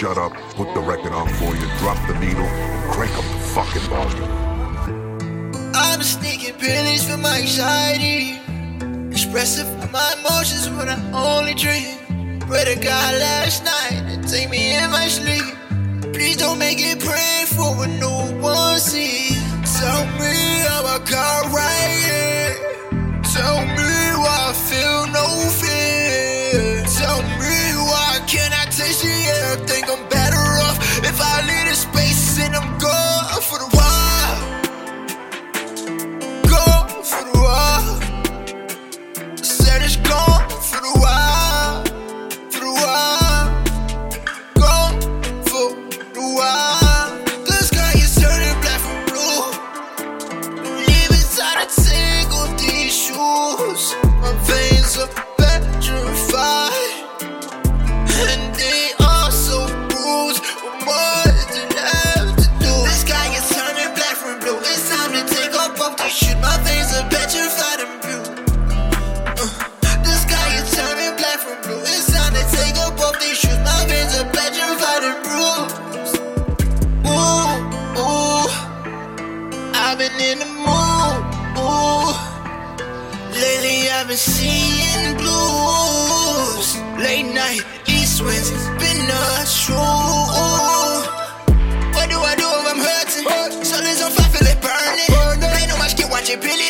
shut up, put the record on for you, drop the needle, and crank up the fucking volume. I'm just sneaking pennies for my anxiety. Expressive of my emotions when I only dream. Pray to God last night and take me in my sleep. Please don't make it pray for a new Into space and I'm gone. I've been in the mood. Lately I've been seeing blues. Late night, east winds, been a true. What do I do if I'm hurting? Soul is on fire, feel it burning. Play no watch, get watch it, peel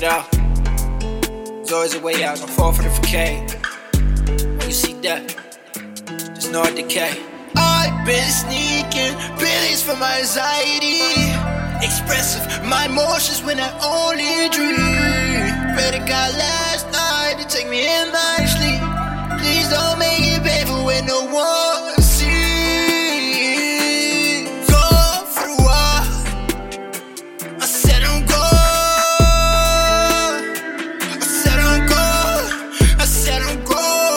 out. There's always a way out. Don't fall for the facade. When you see death, know it decay. I've been sneaking pills for my anxiety. Expressive my emotions when I only dream. Pray to last night to take me in my sleep. Please don't make it painful when no one Ficou